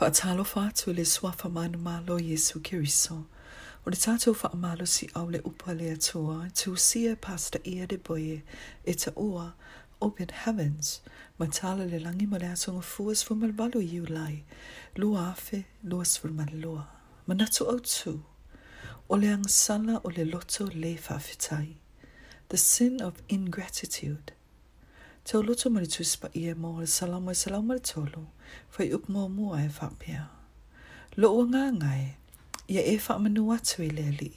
Whaatalofa atu le suafa manumalo Yesu Kiriso. O le tātou whaamalo si au le upa le atua, e tūsia pasta ia de boye, e ta ua, open heavens, matala le langi ma le atonga fuas fu malbalo iu lai, lua afe, lua sfurman lua. Manatu au tū, o le angsala o le loto le whawhitai. The sin of ingratitude, Te o loto mani tu ispa ia mo le salamo e salamo le tolo, fa i upmo mo a e whapia. Lo o ngā ngai, ia e wha manu atu i le li,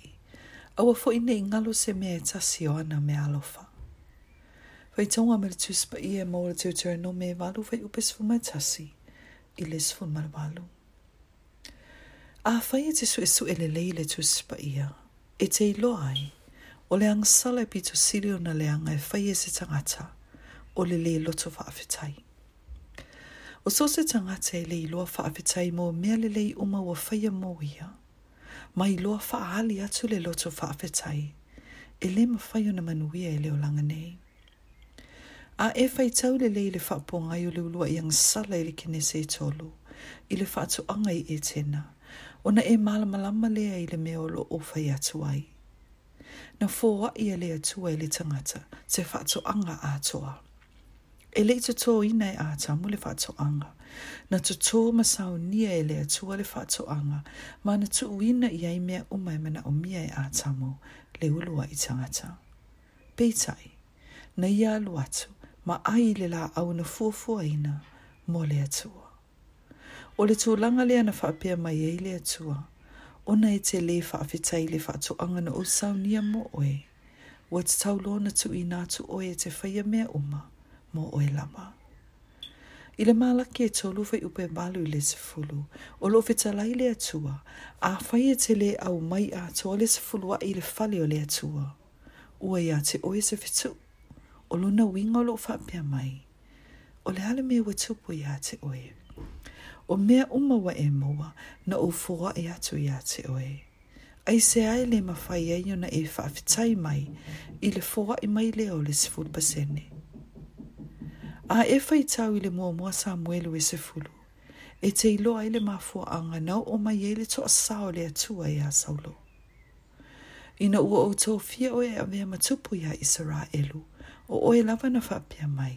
au a fo i nei ngalo se mea e tasi o ana me alofa. Fa i taunga mani tu ispa ia mo le teo tera no me e walu fa i upes fu mai tasi, i le sifun mara walu. A whai e te su e su e le leile tu ispa ia, e te i loai, o le angsala e pito sirio na le anga e whai e se tangata, e te i loai, o le le loto whaafetai. O so se tangata e le iloa whaafetai mō mea le le uma wa whaia mō ia, ma iloa whaali atu le loto whaafetai, e le ma whaio na manuia e leo langa nei. A e whai tau le le le whaapo ngai o le ulua i ang sala i le kinese e tolu, i le whaatu angai e tena, ona e malama lea i le meolo o whai atu ai. Na fōa ia le atua e le tangata, te whaatu anga atoa. toa. Ele to ina e a tamu le anga. Na to tō masau nia ele atua le anga. ma na to uina i ai mea umai mana o mia e a tamu le ulua i tangata. Peitai, na ia alu ma ai le la au na fuafua ina, mo le atua. O le tūlanga lea na whaapea mai e le atua, ona e te le whaafitai le anga na o sau nia mo oe, wa te tau lona tu i nātu oe e te whaia mea uma. mo oe lama. I le mala ke to lufa i upe balu le se fulu, o lufa ta lai le atua, a fai e te le au mai a to le se fulu a i le fali o le atua. Ua ia te oe se fitu, o luna winga o lufa pia mai, o le ale mea watupo ia te oe. O mea uma wa e moa, na o fua e atu ia te oe. Ai se ai le mawhai e iona e whaafitai mai, i le fua i mai leo le se fulu pasene. A e fai tau i le mua mua Samuel we se fulu. E te iloa i mafua anga nau o mai ele to asao le atua i e a saulo. Ina ua o tō fia oe a vea matupu ia i sara elu. O oe lava na whapia mai.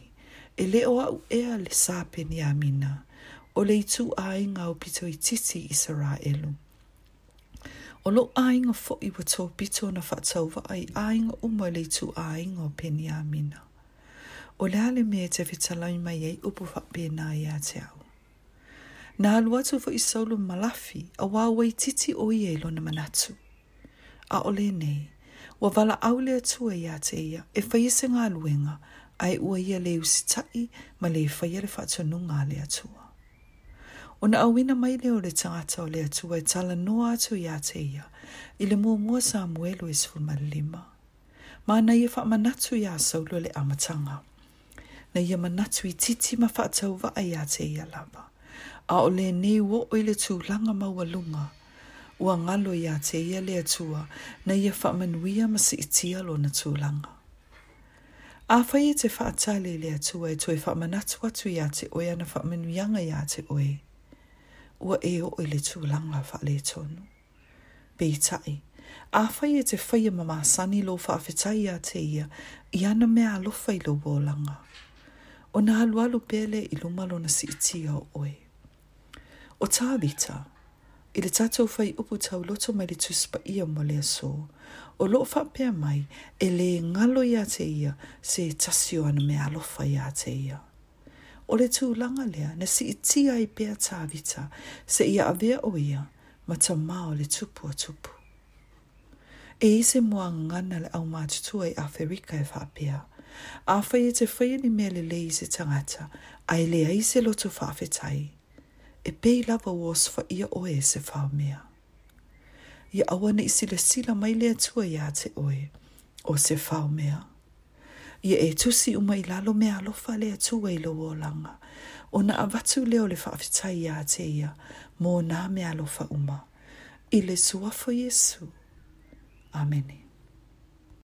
E le oa u ea le sape ni a mina. O le itu a inga o pito i titi i sara elu. O lo a inga fo i wato pito na whatau va ai a inga umo le itu a inga o peni a mina o le ale mea te fitalai mai ei upu whapena i a te au. Nā alua fo i saulu malafi a wāwai titi o i eilo na manatu. A o le nei, wa vala au le atua e i a ia e whaise ngā luenga a e ua ia le usitai ma le whaia le whatonu ngā le atua. O na awina mai leo le tangata o le atua e tala noa atu i a ia i le mua mua sa muelo e sifu malima. Mā nei e wha i a saulu le amatanga. na ia manatu i titi ma whaatauwa ai a te ia lava. A o le ne uo o le langa maua lunga. Ua ngalo i a te ia le atua na ia whaamanuia ma si iti lo na langa. A whai e te whaatale le tua e toi whaamanatu atu i te oia na whaamanuianga i a te oe. Ua e o fa le Be whaale tonu. Beitai, awhai e te whaia mamasani lo whaafetai a te ia, i ana mea alofa i lo wōlanga. o nā halualu pēle i lumalo na si iti au oe. O tā vita, i le tātou fai upu tau loto mai le tuspa ia mo lea so, o loo whapea mai e le ngalo ia te ia se tasio ana me alofa ia te ia. O le tū langa lea na si iti ai pēa tā vita se ia avea o ia ma ta mao le tupu a tupu. E ise mua ngana le au mātutua i Awherika e whapea, e whapea, Afa i te whia ni mea lelei se tangata, ai lea i se loto whawhetai. E pei lava was fa ia oe e se whaumea. Ia awana i sila sila mai lea tua ia te oe, o se whaumea. Ia e tusi uma i lalo mea alofa lea tua i loa langa, o na awatu leo le whawhetai ia te ia, mō nā mea alofa uma. Ile le suafo Yesu. Amene.